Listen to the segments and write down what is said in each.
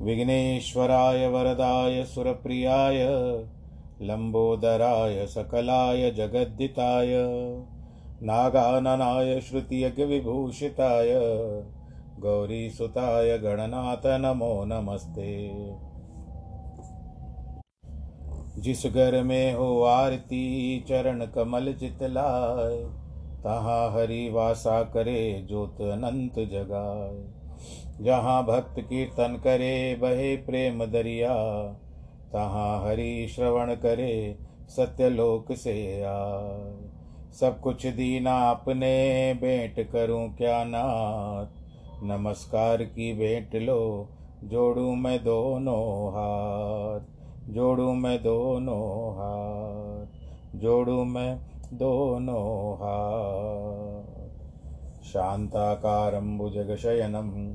विघ्नेश्वराय वरदाय सुरप्रियाय लम्बोदराय सकलाय जगद्दिताय, नागाननाय श्रुतियज्ञविभूषिताय, गौरीसुताय गणनाथ नमो नमस्ते। जिस घर में हो आरती, चरण कमल चितलाय तहाँ हरि वासा करे ज्योत अनंत जगाए। जहाँ भक्त कीर्तन करे, बहे प्रेम दरिया। तहाँ हरि श्रवण करे सत्यलोक से आए सब कुछ दीना अपने, भेंट करूँ क्या नाथ? नमस्कार की भेंट लो, जोड़ू मैं दोनों हाथ। जोड़ू मैं दोनों हाथ। जोड़ू मैं दोनों हाथ। शान्ताकारं भुजगशयनं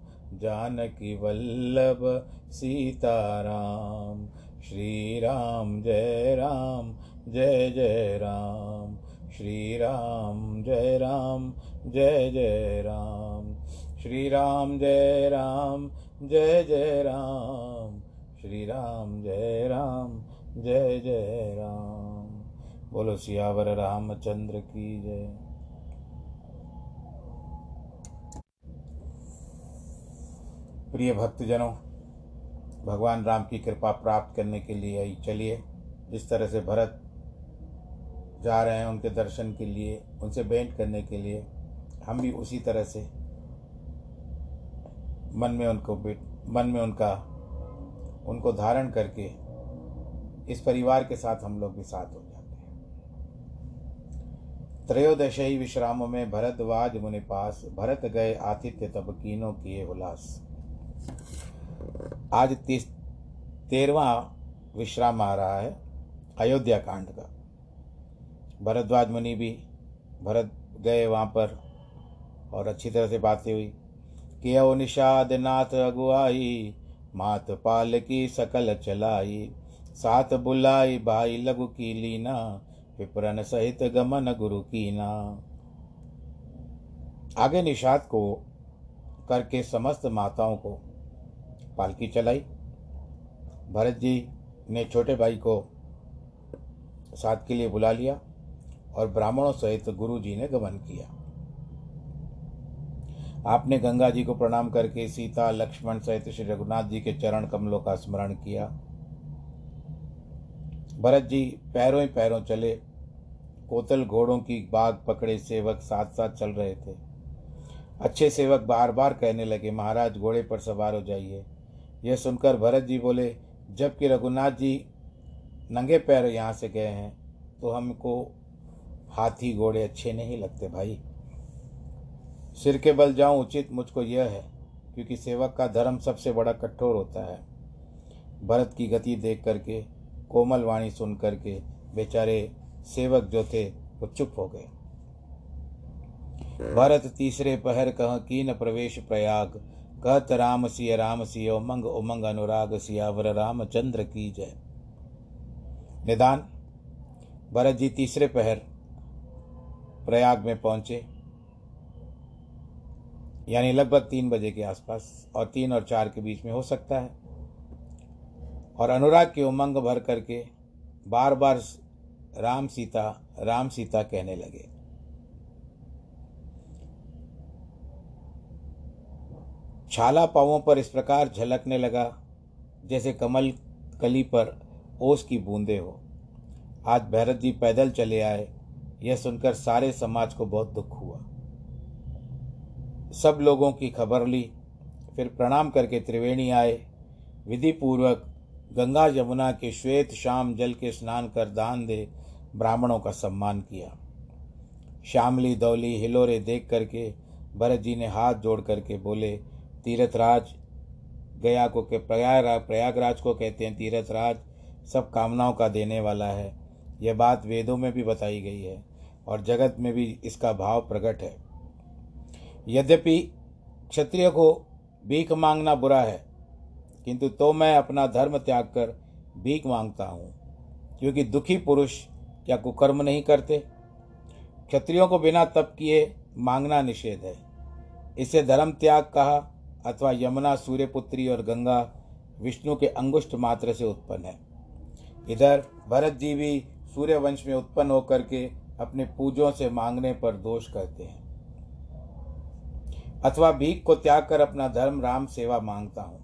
जानकी वल्लभ सीताराम। श्री राम जय राम, जय जय राम। श्री राम जय राम, जय जय राम। श्री राम जय राम, जय जय राम। श्री राम जय राम, जय जय राम। बोलो सियावर रामचंद्र की जय। प्रिय भक्तजनों, भगवान राम की कृपा प्राप्त करने के लिए चलिए, जिस तरह से भरत जा रहे हैं उनके दर्शन के लिए, उनसे भेंट करने के लिए, हम भी उसी तरह से मन में उनको मन में उनका, उनको धारण करके इस परिवार के साथ हम लोग भी साथ हो जाते हैं। त्रयोदशही विश्राम में भरद्वाज मुनि पास, भरत गए आतिथ्य तब कीनों किए उल्लास। आज तीस, तेरवा विश्राम आ रहा है, अयोध्या कांड का। भरद्वाज मुनि भी भरत गए वहाँ पर और अच्छी तरह से बातें हुई। कि ओ निषाद, नाथ अगुआई मात पाल की सकल चलाई सात बुलाई भाई लघु की लीना विपरन सहित गमन गुरु की ना आगे निषाद को करके समस्त माताओं को पालकी चलाई। भरत जी ने छोटे भाई को साथ के लिए बुला लिया और ब्राह्मणों सहित गुरु जी ने गमन किया। आपने गंगा जी को प्रणाम करके सीता, लक्ष्मण सहित श्री रघुनाथ जी के चरण कमलों का स्मरण किया। भरत जी पैरों ही पैरों चले। कोतल घोड़ों की बाग पकड़े सेवक साथ साथ चल रहे थे। अच्छे सेवक बार बार कहने लगे, महाराज, घोड़े पर सवार हो जाइए। यह सुनकर भरत जी बोले, जबकि रघुनाथ जी नंगे पैर यहाँ से गए हैं तो हमको हाथी घोड़े अच्छे नहीं लगते भाई। सिर के बल जाऊँ उचित मुझको यह है, क्योंकि सेवक का धर्म सबसे बड़ा कठोर होता है। भरत की गति देख करके, कोमल वाणी सुन करके, बेचारे सेवक जो थे, वो चुप हो गए। भरत तीसरे पहर कह कीन प्रवेश प्रयाग कहत राम सिय राम सिय उमंग उमंग अनुराग सियावर रामचंद्र की जय। निदान, भरत जी तीसरे पहर प्रयाग में पहुँचे, यानी लगभग तीन बजे के आसपास, और तीन और चार के बीच में हो सकता है। और अनुराग के उमंग भर करके बार बार राम सीता राम सीता कहने लगे। छाला पावों पर इस प्रकार झलकने लगा, जैसे कमल कली पर ओस की बूंदे हो। आज भैरत जी पैदल चले आए, यह सुनकर सारे समाज को बहुत दुख हुआ। सब लोगों की खबर ली, फिर प्रणाम करके त्रिवेणी आए। विधि पूर्वक गंगा यमुना के श्वेत शाम जल के स्नान कर दान दे ब्राह्मणों का सम्मान किया। श्यामली, दौली, हिलोरे देख करके भरत जी ने हाथ जोड़ करके बोले तीर्थराज गया को के प्रयागराज प्रयागराज को कहते हैं तीर्थराज, सब कामनाओं का देने वाला है। यह बात वेदों में भी बताई गई है और जगत में भी इसका भाव प्रकट है। यद्यपि क्षत्रिय को भीख मांगना बुरा है, किंतु तो मैं अपना धर्म त्याग कर भीख माँगता हूँ, क्योंकि दुखी पुरुष क्या कुकर्म नहीं करते? क्षत्रियों को बिना तप किए मांगना निषेध है। इसे धर्म त्याग कहा अथवा यमुना, सूर्यपुत्री और गंगा विष्णु के अंगुष्ठ मात्र से उत्पन्न है। इधर भरत जी भी सूर्य वंश में उत्पन्न होकर के अपने पूजों से मांगने पर दोष करते हैं। अथवा भीख को त्याग कर अपना धर्म राम सेवा माँगता हूँ।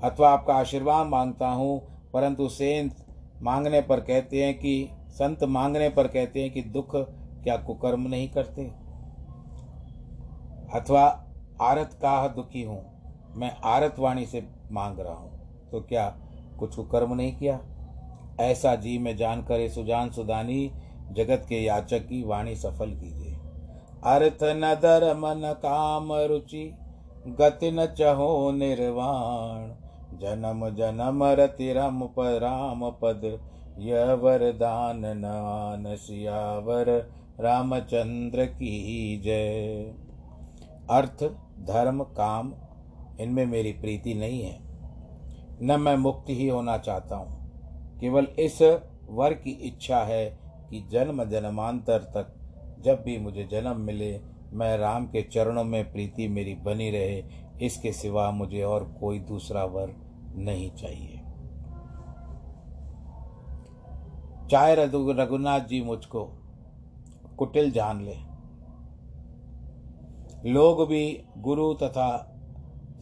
अथवा आपका आशीर्वाद माँगता हूँ, परंतु सेंत मांगने पर कहते हैं कि, संत मांगने पर कहते हैं कि दुख क्या कुकर्म नहीं करते? अथवा आरत काह दुखी हूँ, मैं आरत वाणी से मांग रहा हूँ। तो क्या कुछ कुकर्म नहीं किया? ऐसा जी में जानकर सुजान सुदानी, जगत के याचक की वाणी सफल कीजिए। अर्थ न धर्म न काम रुचि, गति न चहो निर्वाण। जन्म जन्म रति रम पर राम पद यह वरदान नान सियावर। रामचंद्र की जय। अर्थ धर्म, काम, इनमें मेरी प्रीति नहीं है। न मैं मुक्त ही होना चाहता हूँ। केवल इस वर की इच्छा है कि जन्म जन्मांतर तक जब भी मुझे जन्म मिले, मैं राम के चरणों में प्रीति मेरी बनी रहे। इसके सिवा मुझे और कोई दूसरा वर नहीं चाहिए। चाहे रघुनाथ जी मुझको कुटिल जान ले। लोग भी गुरु तथा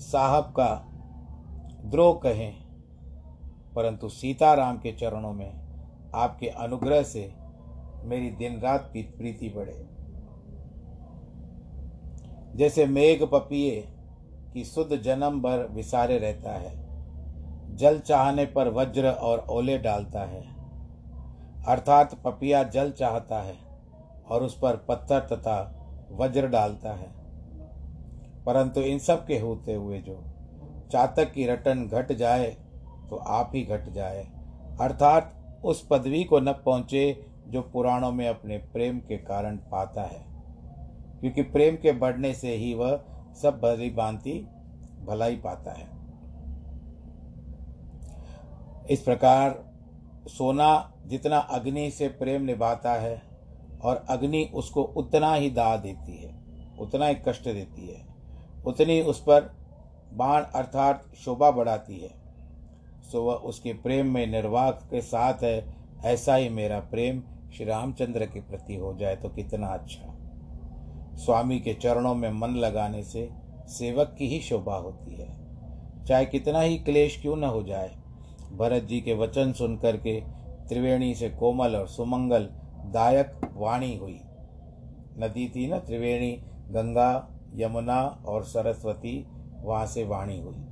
साहब का द्रोह कहें, परंतु सीताराम के चरणों में आपके अनुग्रह से मेरी दिन रात की प्रीति बढ़े। जैसे मेघ पपिए की शुद्ध जन्म भर विसारे रहता है, जल चाहने पर वज्र और ओले डालता है, अर्थात पपिया जल चाहता है और उस पर पत्थर तथा वज्र डालता है। परंतु इन सब के होते हुए जो चातक की रटन घट जाए तो आप ही घट जाए। अर्थात उस पदवी को न पहुँचे जो पुराणों में अपने प्रेम के कारण पाता है। क्योंकि प्रेम के बढ़ने से ही वह सब भली भांति भलाई पाता है। इस प्रकार सोना जितना अग्नि से प्रेम निभाता है और अग्नि उसको उतना ही दाह देती है, उतना ही कष्ट देती है। उतनी उस पर बाण अर्थात शोभा बढ़ाती है। सो वह उसके प्रेम में निर्वाह के साथ है, ऐसा ही मेरा प्रेम श्री रामचंद्र के प्रति हो जाए तो कितना अच्छा। स्वामी के चरणों में मन लगाने से सेवक की ही शोभा होती है। चाहे कितना ही क्लेश क्यों न हो जाए, भरत जी के वचन सुन करके त्रिवेणी से कोमल और सुमंगल दायक वाणी हुई। नदी थी ना त्रिवेणी, गंगा यमुना और सरस्वती वहाँ से वाणी हुई।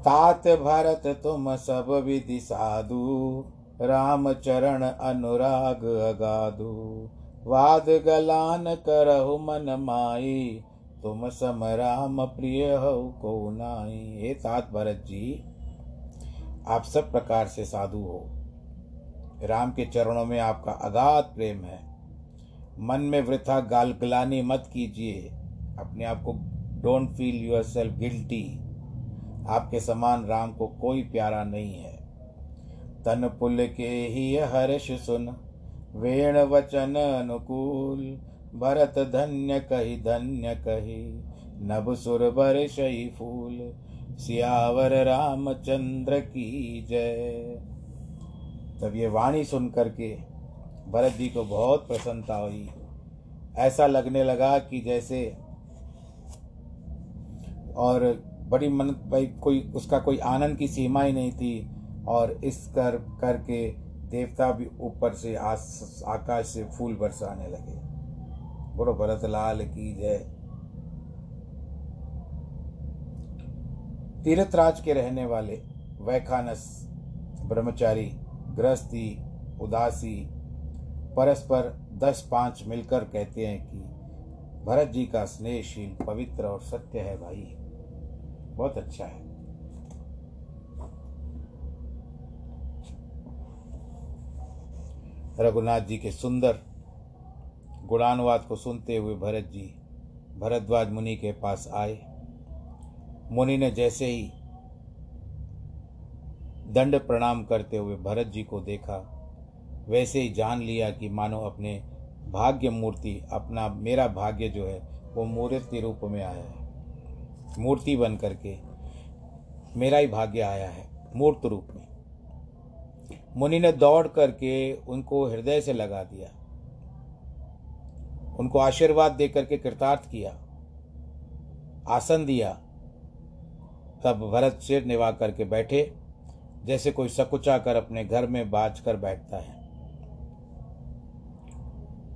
तात भरत तुम सब विधि साधु, राम चरण अनुराग अगाधु। वाद गलान करहु मन माई, तुम सम राम प्रिय हो को नाई। हे तात भरत जी, आप सब प्रकार से साधु हो। राम के चरणों में आपका अगाध प्रेम है। मन में वृथा गाल गलानी मत कीजिए। अपने आप को don't feel your self guilty आपके समान राम को कोई प्यारा नहीं है। तन पुल के ही हर्ष सुन। वेण वचन अनुकूल। भरत धन्य कही धन्य कही। नभ सुर बरसई फूल। सियावर रामचंद्र की जय। तब ये वाणी सुन करके भरत जी को बहुत प्रसन्नता हुई। ऐसा लगने लगा कि जैसे और बड़ी मन भाई, कोई उसका कोई आनंद की सीमा ही नहीं थी और इस कर, करके देवता भी ऊपर से आकाश से फूल बरसाने लगे। बोलो भरत लाल की जय। तीर्थराज के रहने वाले वैखानस ब्रह्मचारी, गृहस्थी, उदासी परस्पर दस पाँच मिलकर कहते हैं कि भरत जी का स्नेहशील, पवित्र और सत्य है भाई। बहुत अच्छा है। रघुनाथ जी के सुंदर गुणानुवाद को सुनते हुए भरत जी भरद्वाज मुनि के पास आए। मुनि ने जैसे ही दंड प्रणाम करते हुए भरत जी को देखा वैसे ही जान लिया कि मानो अपने भाग्य मूर्ति अपना मेरा भाग्य जो है, वो मूर्ति रूप में आया है। मूर्ति बन करके मेरा ही भाग्य आया है, मूर्त रूप में। मुनि ने दौड़ करके उनको हृदय से लगा दिया। उनको आशीर्वाद दे करके कृतार्थ किया। आसन दिया। तब भरत सिर निभा करके बैठे, जैसे कोई सकुचा कर अपने घर में बाज कर बैठता है।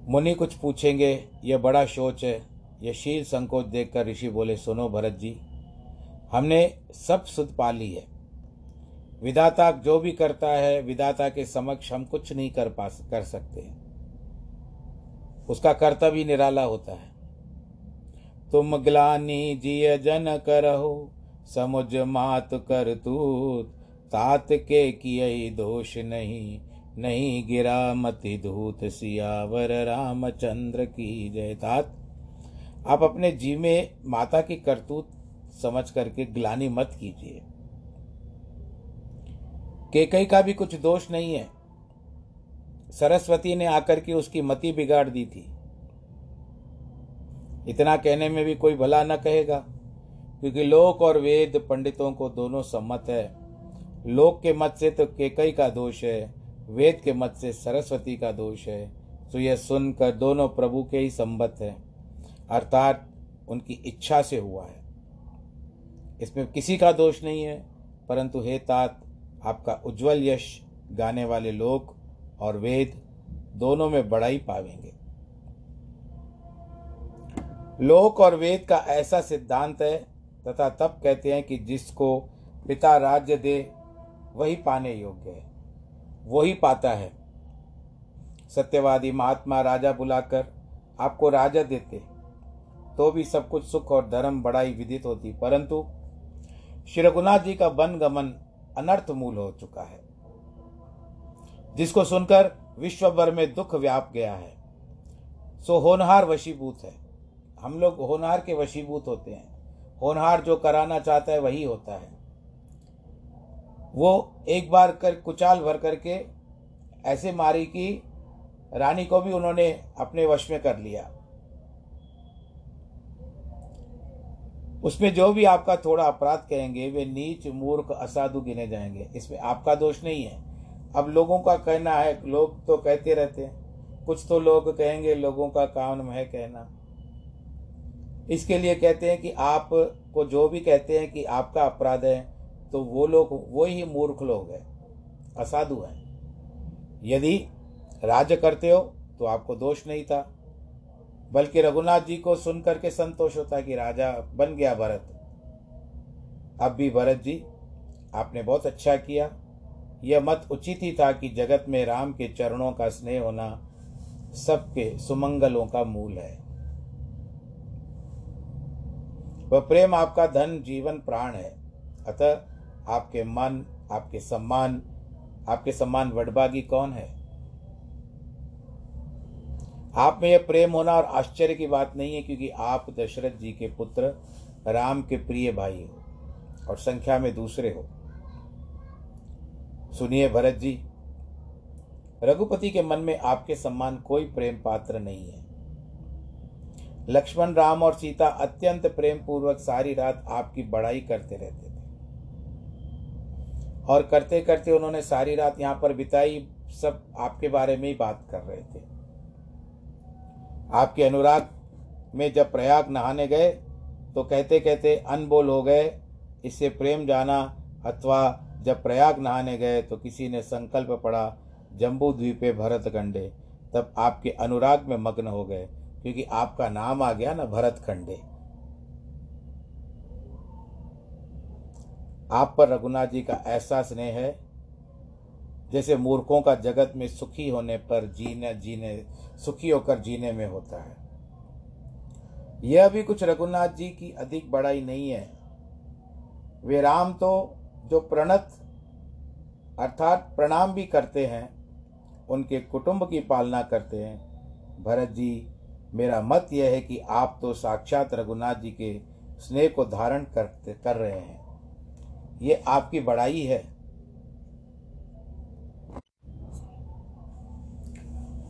मुनि कुछ पूछेंगे, यह बड़ा सोच है। यह शील संकोच देखकर ऋषि बोले, सुनो भरत जी, हमने सब सुध पा ली है। विधाता जो भी करता है, विधाता के समक्ष हम कुछ नहीं कर पा कर सकते उसका कर्तव्य निराला होता है। तुम ग्लानी जिय जन करहो, समुझ मात कर तूत, तात के किए दोष नहीं। नहीं गिरा मति धूत सियावर रामचंद्र की जय तात आप अपने जी में माता की करतूत समझ करके ग्लानी मत कीजिए। केकई का भी कुछ दोष नहीं है। सरस्वती ने आकर के उसकी मति बिगाड़ दी थी। इतना कहने में भी कोई भला न कहेगा, क्योंकि लोक और वेद पंडितों को दोनों सम्मत है। लोक के मत से तो केकई का दोष है वेद के मत से सरस्वती का दोष है तो यह सुनकर दोनों प्रभु के ही संबत है। अर्थात उनकी इच्छा से हुआ है। इसमें किसी का दोष नहीं है, परंतु हे तात, आपका उज्जवल यश गाने वाले लोक और वेद दोनों में बड़ाई पावेंगे। लोक और वेद का ऐसा सिद्धांत है, तथा तब कहते हैं कि जिसको पिता राज्य दे, वही पाने योग्य है। वही पाता है। सत्यवादी महात्मा राजा बुलाकर आपको राजा देते तो भी सब कुछ सुख और धर्म बड़ाई विदित होती, परंतु श्री रघुनाथ जी का वन गमन अनर्थ मूल हो चुका है, जिसको सुनकर विश्व भर में दुख व्याप गया है। सो होनहार वशीभूत है। हम लोग होनहार के वशीभूत होते हैं। होनहार जो कराना चाहता है वही होता है। वो एक बार कर कुचाल भर करके ऐसे मारी कि रानी को भी उन्होंने अपने वश में कर लिया। उसमें जो भी आपका थोड़ा अपराध कहेंगे, वे नीच, मूर्ख, असाधु गिने जाएँगे। इसमें आपका दोष नहीं है। अब लोगों का कहना है, लोग तो कहते रहते हैं। कुछ तो लोग कहेंगे, लोगों का काम है कहना। इसके लिए कहते हैं कि आप को जो भी कहते हैं कि आपका अपराध है तो वो लोग, वो ही मूर्ख लोग हैं, असाधु हैं। यदि राज्य करते हो तो आपको दोष नहीं था, बल्कि रघुनाथ जी को सुन करके संतोष होता कि राजा बन गया भरत। अब भी भरत जी, आपने बहुत अच्छा किया। यह मत उचित ही था कि जगत में राम के चरणों का स्नेह होना सबके सुमंगलों का मूल है। वह प्रेम आपका धन जीवन प्राण है। अतः आपके मन, आपके सम्मान आपके सम्मान वडभागी कौन है? आप में यह प्रेम होना और आश्चर्य की बात नहीं है क्योंकि आप दशरथ जी के पुत्र, राम के प्रिय भाई हो और संख्या में दूसरे हो। सुनिए भरत जी, रघुपति के मन में आपके सम्मान कोई प्रेम पात्र नहीं है। लक्ष्मण, राम और सीता अत्यंत प्रेम पूर्वक सारी रात आपकी बड़ाई करते रहते और करते करते उन्होंने सारी रात यहाँ पर बिताई, सब आपके बारे में ही बात कर रहे थे। आपके अनुराग में जब प्रयाग नहाने गए तो कहते कहते अनबोल हो गए, इससे प्रेम जाना अथवा जब प्रयाग नहाने गए तो किसी ने संकल्प पड़ा, जम्बू द्वीपे भरत खंडे। तब आपके अनुराग में मग्न हो गए, क्योंकि आपका नाम आ गया ना, भरत खंडे। आप पर रघुनाथ जी का ऐसा स्नेह है, जैसे मूर्खों का जगत में सुखी होने पर जीने जीने, सुखी होकर जीने में होता है। यह भी कुछ रघुनाथ जी की अधिक बड़ाई नहीं है। वे राम तो जो प्रणत, अर्थात प्रणाम भी करते हैं, उनके कुटुंब की पालना करते हैं। भरत जी, मेरा मत यह है कि आप तो साक्षात रघुनाथ जी के स्नेह को धारण करते, कर रहे हैं। ये आपकी बड़ाई है।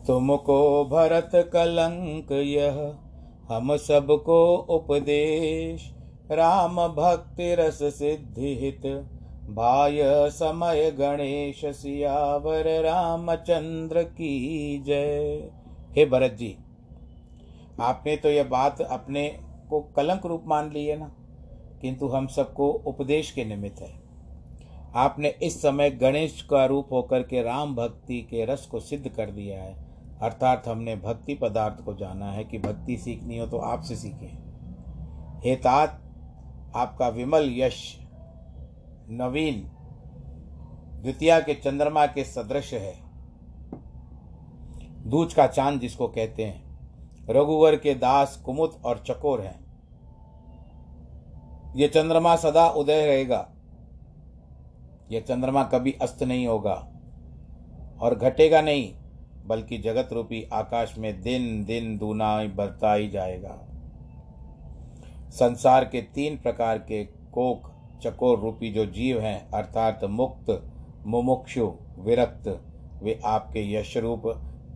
तुमको भरत कलंक यह, हम सबको उपदेश। राम भक्ति रस सिद्धि हित, भाय समय गणेश सियावर, रामचंद्र की जय। हे भरत जी, आपने तो यह बात अपने को कलंक रूप मान ली है ना? किंतु हम सबको उपदेश के निमित्त है। आपने इस समय गणेश का रूप होकर के राम भक्ति के रस को सिद्ध कर दिया है। अर्थात हमने भक्ति पदार्थ को जाना है कि भक्ति सीखनी हो तो आपसे सीखें। हे तात, आपका विमल यश नवीन द्वितीया के चंद्रमा के सदृश है। दूज का चाँद जिसको कहते हैं, रघुवर के दास कुमुद और चकोर हैं। ये चंद्रमा सदा उदय रहेगा। यह चंद्रमा कभी अस्त नहीं होगा और घटेगा नहीं, बल्कि जगत रूपी आकाश में दिन दिन दूना बढ़ता ही जाएगा। संसार के तीन प्रकार के कोक चकोर रूपी जो जीव हैं, अर्थात मुक्त, मुमुक्षु, विरक्त, वे आपके यश रूप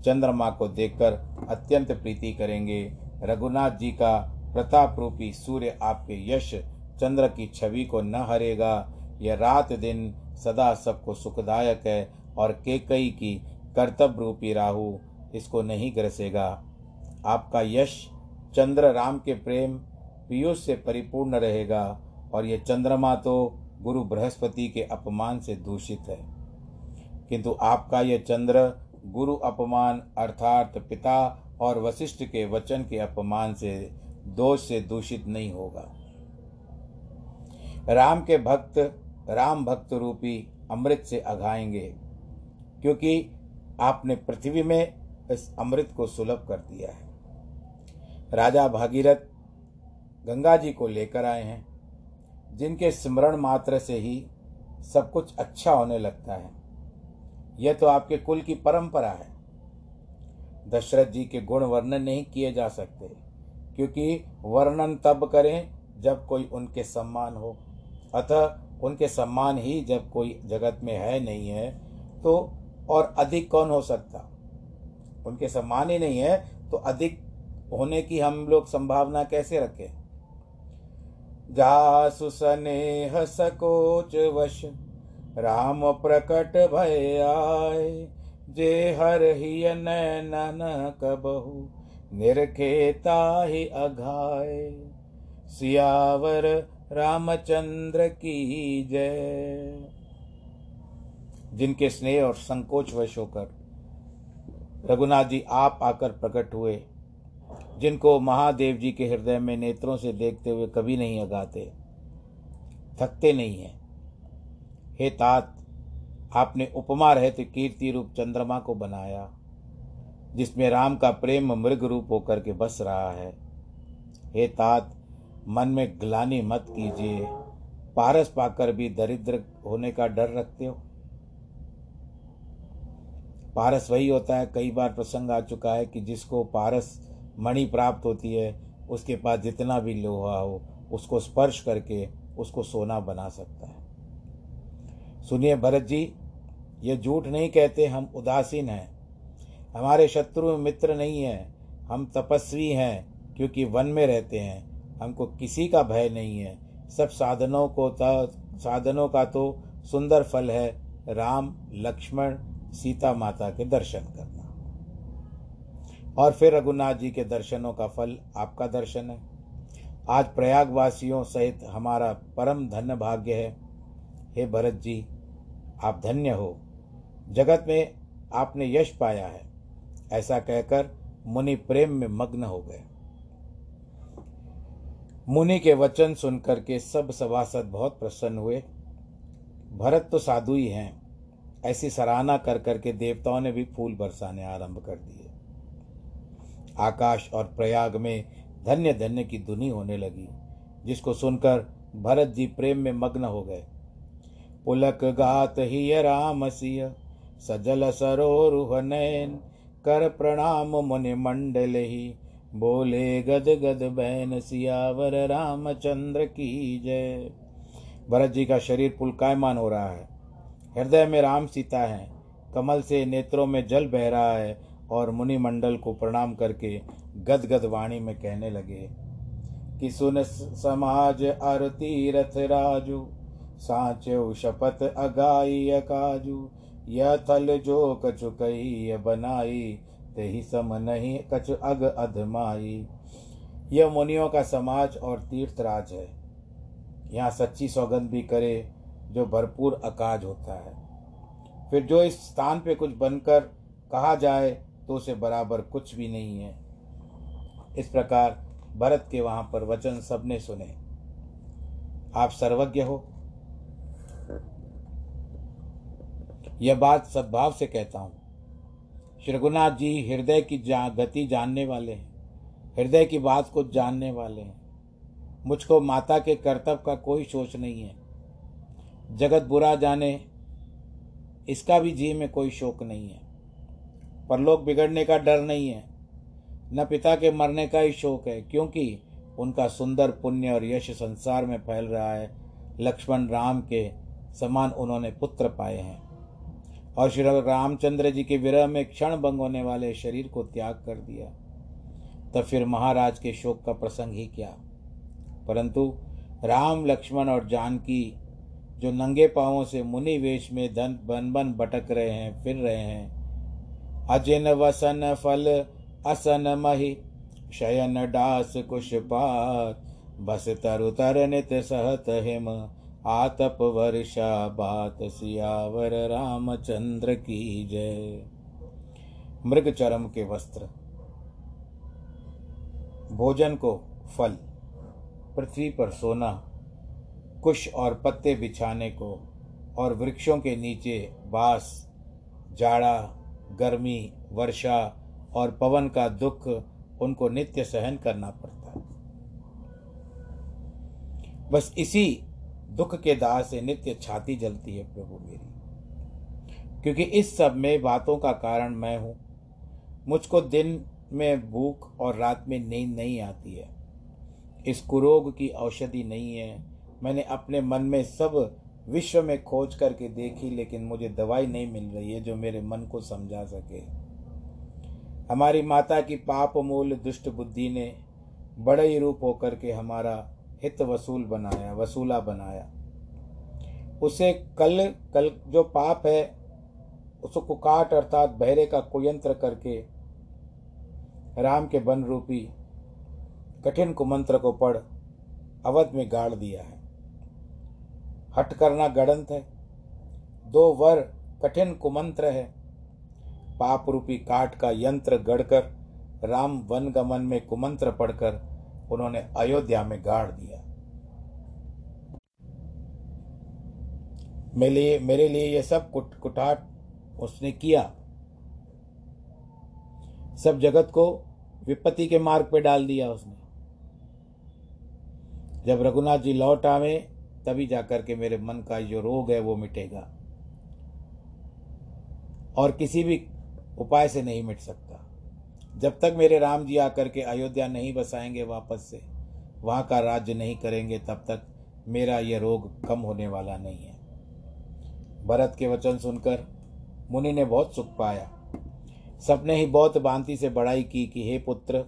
चंद्रमा को देखकर अत्यंत प्रीति करेंगे। रघुनाथ जी का प्रताप रूपी सूर्य आपके यश चंद्र की छवि को न हरेगा। यह रात दिन सदा सबको सुखदायक है और केकई की कर्तव्य रूपी राहु इसको नहीं ग्रसेगा। आपका यश चंद्र राम के प्रेम, पीयूष से परिपूर्ण रहेगा और ये चंद्रमा तो गुरु बृहस्पति के अपमान से दूषित है। किंतु आपका यह चंद्र गुरु अपमान अर्थात पिता और वशिष्ठ के वचन के अपमान से, दोष से दूषित नहीं होगा। राम के भक्त, राम भक्त रूपी अमृत से अघाएँगे, क्योंकि आपने पृथ्वी में इस अमृत को सुलभ कर दिया है। राजा भागीरथ गंगा जी को लेकर आए हैं, जिनके स्मरण मात्र से ही सब कुछ अच्छा होने लगता है। यह तो आपके कुल की परंपरा है। दशरथ जी के गुण वर्णन नहीं किए जा सकते, क्योंकि वर्णन तब करें जब कोई उनके सम्मान हो। अतः उनके सम्मान ही जब कोई जगत में है, नहीं है तो और अधिक कौन हो सकता? उनके सम्मान ही नहीं है तो अधिक होने की हम लोग संभावना कैसे रखें? जासु स्नेह सकोच वश, राम प्रकट भय आए, जे हर ही नैनन कबहु, निरखेता ही अघाय सियावर रामचंद्र की जय। जिनके स्नेह और संकोच वश होकर रघुनाथ जी आप आकर प्रकट हुए, जिनको महादेव जी के हृदय में नेत्रों से देखते हुए कभी नहीं अगाते, थकते नहीं हैं। हे तात, आपने उपमा रहते कीर्ति रूप चंद्रमा को बनाया, जिसमें राम का प्रेम मृग रूप होकर के बस रहा है। हे तात मन में ग्लानी मत कीजिए। पारस पाकर भी दरिद्र होने का डर रखते हो। पारस वही होता है, कई बार प्रसंग आ चुका है कि जिसको पारस मणि प्राप्त होती है, उसके पास जितना भी लोहा हो, उसको स्पर्श करके उसको सोना बना सकता है। सुनिए भरत जी, ये झूठ नहीं कहते हम उदासीन हैं। हमारे शत्रु मित्र नहीं हैं, हम तपस्वी हैं, क्योंकि वन में रहते हैं। हमको किसी का भय नहीं है। सब साधनों को साधनों का तो सुंदर फल है, राम, लक्ष्मण, सीता माता के दर्शन करना। और फिर रघुनाथ जी के दर्शनों का फल आपका दर्शन है। आज प्रयागवासियों सहित हमारा परम धन्य भाग्य है। हे भरत जी, आप धन्य हो। जगत में आपने यश पाया है। ऐसा कहकर मुनि प्रेम में मग्न हो गए। मुनि के वचन सुनकर के सब सभासद बहुत प्रसन्न हुए। भरत तो साधु ही हैं। ऐसी सराहना कर करके देवताओं ने भी फूल बरसाने आरंभ कर दिए। आकाश और प्रयाग में धन्य धन्य की धुनी होने लगी, जिसको सुनकर भरत जी प्रेम में मग्न हो गए। पुलक गात ही राम सिय सजल सरोरुह नैन कर प्रणाम मुनि मंडल ही। बोले गद गद बैन सियावर रामचंद्र की जय। भरत जी का शरीर पुलकायमान हो रहा है। हृदय में राम सीता है। कमल से नेत्रों में जल बह रहा है और मुनि मंडल को प्रणाम करके गद गद वाणी में कहने लगे, कि सुन समाज अर तीरथ राजू साचो शपथ अगाई काजू यह थल जो कछु कही बनाई ही सम नहीं, कछ अग अधमाई यह मुनियों का समाज और तीर्थराज है। यहाँ सच्ची सौगंध भी करे, जो भरपूर अकाज होता है। फिर जो इस स्थान पे कुछ बनकर कहा जाए तो उसे बराबर कुछ भी नहीं है। इस प्रकार भरत के वहाँ पर वचन सबने सुने। आप सर्वज्ञ हो। यह बात सद्भाव से कहता हूँ। रघुनाथ जी हृदय की जा, गति जानने वाले हैं, हृदय की बात को जानने वाले हैं। मुझको माता के कर्तव्य का कोई सोच नहीं है। जगत बुरा जाने, इसका भी जी में कोई शोक नहीं है। परलोक बिगड़ने का डर नहीं है, न पिता के मरने का ही शोक है, क्योंकि उनका सुंदर पुण्य और यश संसार में फैल रहा है। लक्ष्मण राम के समान उन्होंने पुत्र पाए हैं। और श्री रामचंद्र जी के विरह में क्षण भंग होने वाले शरीर को त्याग कर दिया। तब फिर महाराज के शोक का प्रसंग ही क्या। परंतु राम, लक्ष्मण और जानकी जो नंगे पांवों से मुनि वेश में धन, बन बन भटक रहे हैं, फिर रहे हैं, अजिन वसन फल, असन मही, शयन डास कुश पात, बस तरु तर नित सहत हिम आतप वर्षा बात सियावर रामचंद्र की जय। मृग चरम के वस्त्र। भोजन को फल। पृथ्वी पर सोना। कुश और पत्ते बिछाने को। और वृक्षों के नीचे बास, जाड़ा, गर्मी, वर्षा और पवन का दुख उनको नित्य सहन करना पड़ता है। बस इसी दुख के दाह से नित्य छाती जलती है प्रभु मेरी। क्योंकि इस सब में बातों का कारण मैं हूँ। मुझको दिन में भूख और रात में नींद नहीं आती है। इस कुरोग की औषधि नहीं है। मैंने अपने मन में सब विश्व में खोज करके देखी, लेकिन मुझे दवाई नहीं मिल रही है जो मेरे मन को समझा सके। हमारी माता की पाप मूल दुष्ट बुद्धि ने बड़े ही रूप होकर के हमारा हित वसूल बनाया, वसूला बनाया। उसे कल कल जो पाप है, उसको काट अर्थात बहरे का कुयंत्र करके राम के बन रूपी कठिन कुमंत्र को पढ़ अवध में गाड़ दिया है। हट करना गणंत है। दो वर कठिन कुमंत्र है। पाप रूपी काट का यंत्र गढ़कर राम वन गमन में कुमंत्र पढ़कर उन्होंने अयोध्या में गाड़ दिया। मेरे लिए मेरे लिए ये सब कुट, कुटाट उसने किया। सब जगत को विपत्ति के मार्ग पे डाल दिया उसने। जब रघुनाथ जी लौट आवे, तभी जाकर के मेरे मन का जो रोग है वो मिटेगा। और किसी भी उपाय से नहीं मिट सकता। जब तक मेरे राम जी आकर के अयोध्या नहीं बसाएँगे वापस से, वहाँ का राज्य नहीं करेंगे, तब तक मेरा यह रोग कम होने वाला नहीं है। भरत के वचन सुनकर मुनि ने बहुत सुख पाया। सबने ही बहुत बांति से बड़ाई की कि, हे पुत्र,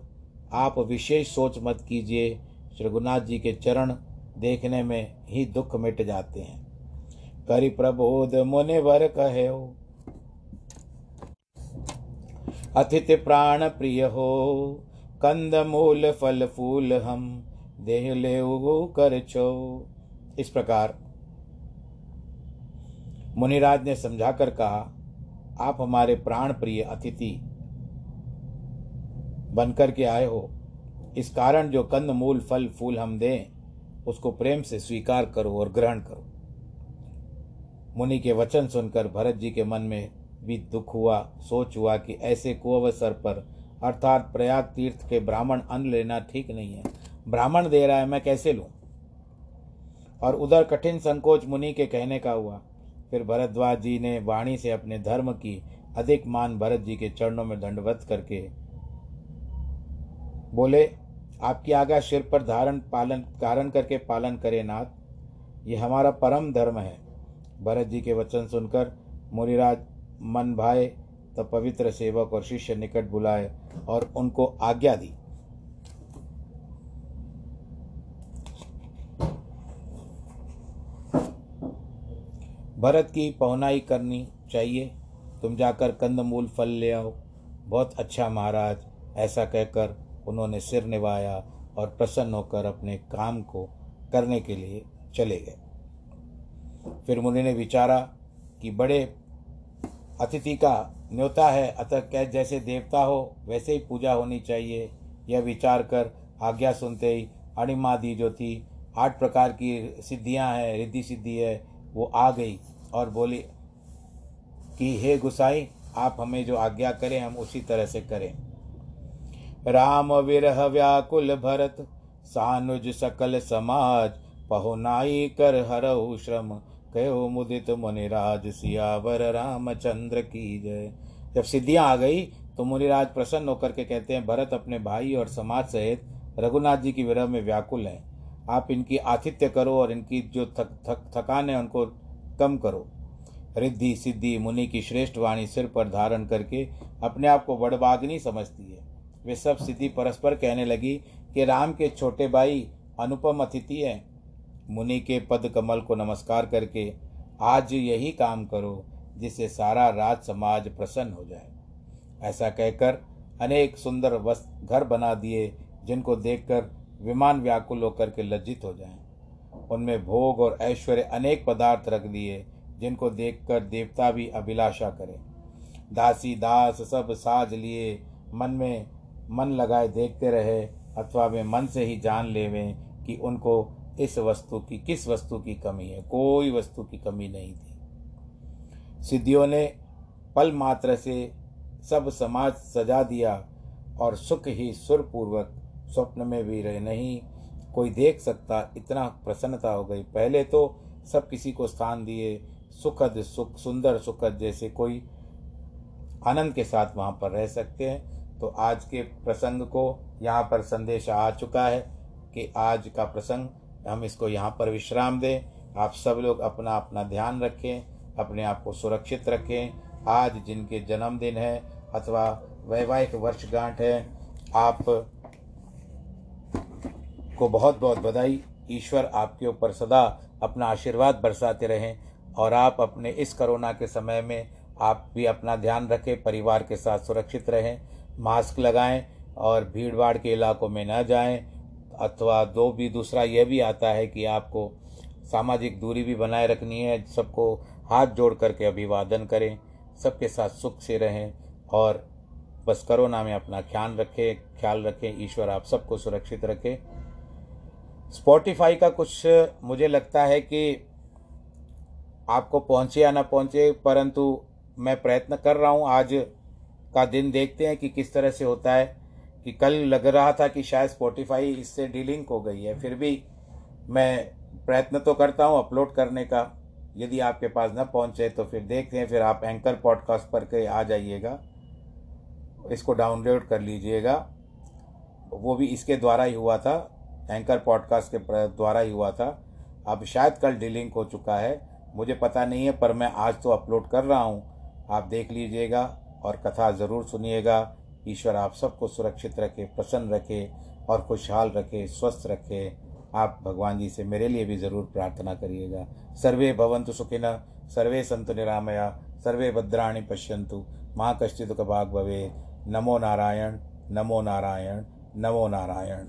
आप विशेष सोच मत कीजिए श्री रघुनाथ जी के चरण देखने में ही दुख मिट जाते हैं। करि प्रबोध मुनि वर कहे अतिथि प्राण प्रिय हो कंद मूल फल फूल हम देह ले कर छो इस प्रकार मुनिराज ने समझाकर कहा, आप हमारे प्राण प्रिय अतिथि बनकर के आए हो। इस कारण जो कंद मूल फल फूल हम दें, उसको प्रेम से स्वीकार करो और ग्रहण करो। मुनि के वचन सुनकर भरत जी के मन में भी दुख हुआ, सोच हुआ कि ऐसे कुअवसर पर, अर्थात प्रयाग तीर्थ के ब्राह्मण अन्न लेना ठीक नहीं है। ब्राह्मण दे रहा है, मैं कैसे लूँ? और उधर कठिन संकोच मुनि के कहने का हुआ, फिर भरद्वाज जी ने वाणी से अपने धर्म की अधिक मान भरत जी के चरणों में दंडवत करके बोले, आपकी आज्ञा सिर पर धारण पालन, धारण करके पालन करे नाथ। ये हमारा परम धर्म है। भरत जी के वचन सुनकर मुनिराज मन भाए, तब पवित्र सेवक और शिष्य निकट बुलाए और उनको आज्ञा दी। भरत की पहुनाई करनी चाहिए। तुम जाकर कंदमूल फल ले आओ। बहुत अच्छा महाराज, ऐसा कहकर उन्होंने सिर निभाया और प्रसन्न होकर अपने काम को करने के लिए चले गए। फिर मुनि ने विचारा कि बड़े अतिथि का न्योता है, अतः कह, जैसे देवता हो, वैसे ही पूजा होनी चाहिए। यह विचार कर आज्ञा सुनते ही अणिमादि जो थी, आठ प्रकार की सिद्धियाँ हैं, रिद्धि सिद्धि है, वो आ गई और बोली कि, हे गुसाई, आप हमें जो आज्ञा करें, हम उसी तरह से करें। राम विरह व्याकुल भरत, सानुज सकल समाज, पहुनाई कर हरहु श्रम। कहो मुदित मुनिराज सियावर रामचंद्र की जय। जब सिद्धियाँ आ गई तो मुनिराज प्रसन्न होकर के कहते हैं, भरत अपने भाई और समाज सहित रघुनाथ जी की विरह में व्याकुल हैं। आप इनकी आतिथ्य करो और इनकी जो थक थक, थकान है उनको कम करो। रिद्धि, सिद्धि, मुनि की श्रेष्ठ वाणी सिर पर धारण करके अपने आप को बड़बाग्नि समझती है। वे सब सिद्धि परस्पर कहने लगी कि राम के छोटे भाई अनुपम अतिथि हैं। मुनि के पद कमल को नमस्कार करके आज यही काम करो, जिससे सारा राज समाज प्रसन्न हो जाए। ऐसा कहकर अनेक सुंदर वस्त्र घर बना दिए, जिनको देखकर विमान व्याकुल होकर के लज्जित हो जाएँ। उनमें भोग और ऐश्वर्य अनेक पदार्थ रख दिए, जिनको देखकर देवता भी अभिलाषा करें। दासी दास सब साज लिए, मन में मन लगाए देखते रहे, अथवा वे मन से ही जान लेवें कि उनको इस वस्तु की, किस वस्तु की कमी है? कोई वस्तु की कमी नहीं थी। सिद्धियों ने पल मात्र से सब समाज सजा दिया और सुख ही सुरपूर्वक स्वप्न में भी रहे नहीं। कोई देख सकता, इतना प्रसन्नता हो गई। पहले तो सब किसी को स्थान दिए, सुखद सुख, सुंदर सुखद जैसे कोई आनंद के साथ वहाँ पर रह सकते हैं। तो आज के प्रसंग को यहाँ पर संदेश आ चुका है कि आज का प्रसंग हम इसको यहाँ पर विश्राम दें। आप सब लोग अपना अपना ध्यान रखें, अपने आप को सुरक्षित रखें। आज जिनके जन्मदिन है अथवा वैवाहिक वर्षगांठ है, आप को बहुत बहुत बधाई। ईश्वर आपके ऊपर सदा अपना आशीर्वाद बरसाते रहें और आप अपने इस कोरोना के समय में आप भी अपना ध्यान रखें, परिवार के साथ सुरक्षित रहें, मास्क लगाएँ और भीड़ भाड़ के इलाकों में न जाएँ। अथवा दो भी, दूसरा यह भी आता है कि आपको सामाजिक दूरी भी बनाए रखनी है, सबको हाथ जोड़ करके अभिवादन करें, सबके साथ सुख से रहें और बस कोरोना में अपना ख्याल रखें ख्याल रखें, ईश्वर आप सबको सुरक्षित रखें। स्पॉटिफाई का कुछ मुझे लगता है कि आपको पहुँचे या ना पहुँचे, परंतु मैं प्रयत्न कर रहा हूँ आज का दिन देखते हैं कि किस तरह से होता है। कि कल लग रहा था कि शायद स्पॉटिफाई इससे डीलिंक हो गई है। फिर भी मैं प्रयत्न तो करता हूँ अपलोड करने का। यदि आपके पास न पहुँचे तो फिर देखते हैं। फिर आप एंकर पॉडकास्ट पर के आ जाइएगा। इसको डाउनलोड कर लीजिएगा। वो भी इसके द्वारा ही हुआ था। एंकर पॉडकास्ट के द्वारा ही हुआ था। अब शायद कल डिलिंक हो चुका है। मुझे पता नहीं है, पर मैं आज तो अपलोड कर रहा हूँ। आप देख लीजिएगा और कथा ज़रूर सुनिएगा। ईश्वर, आप सबको सुरक्षित रखे, प्रसन्न रखे और खुशहाल रखे, स्वस्थ रखे। आप भगवान जी से मेरे लिए भी ज़रूर प्रार्थना करिएगा। सर्वे भवंतु सुखिन, सर्वे संतु निरामया, सर्वे भद्राणी पश्यंतु माँ कश्चित भाग भवे नमो नारायण नमो नारायण नमो नारायण।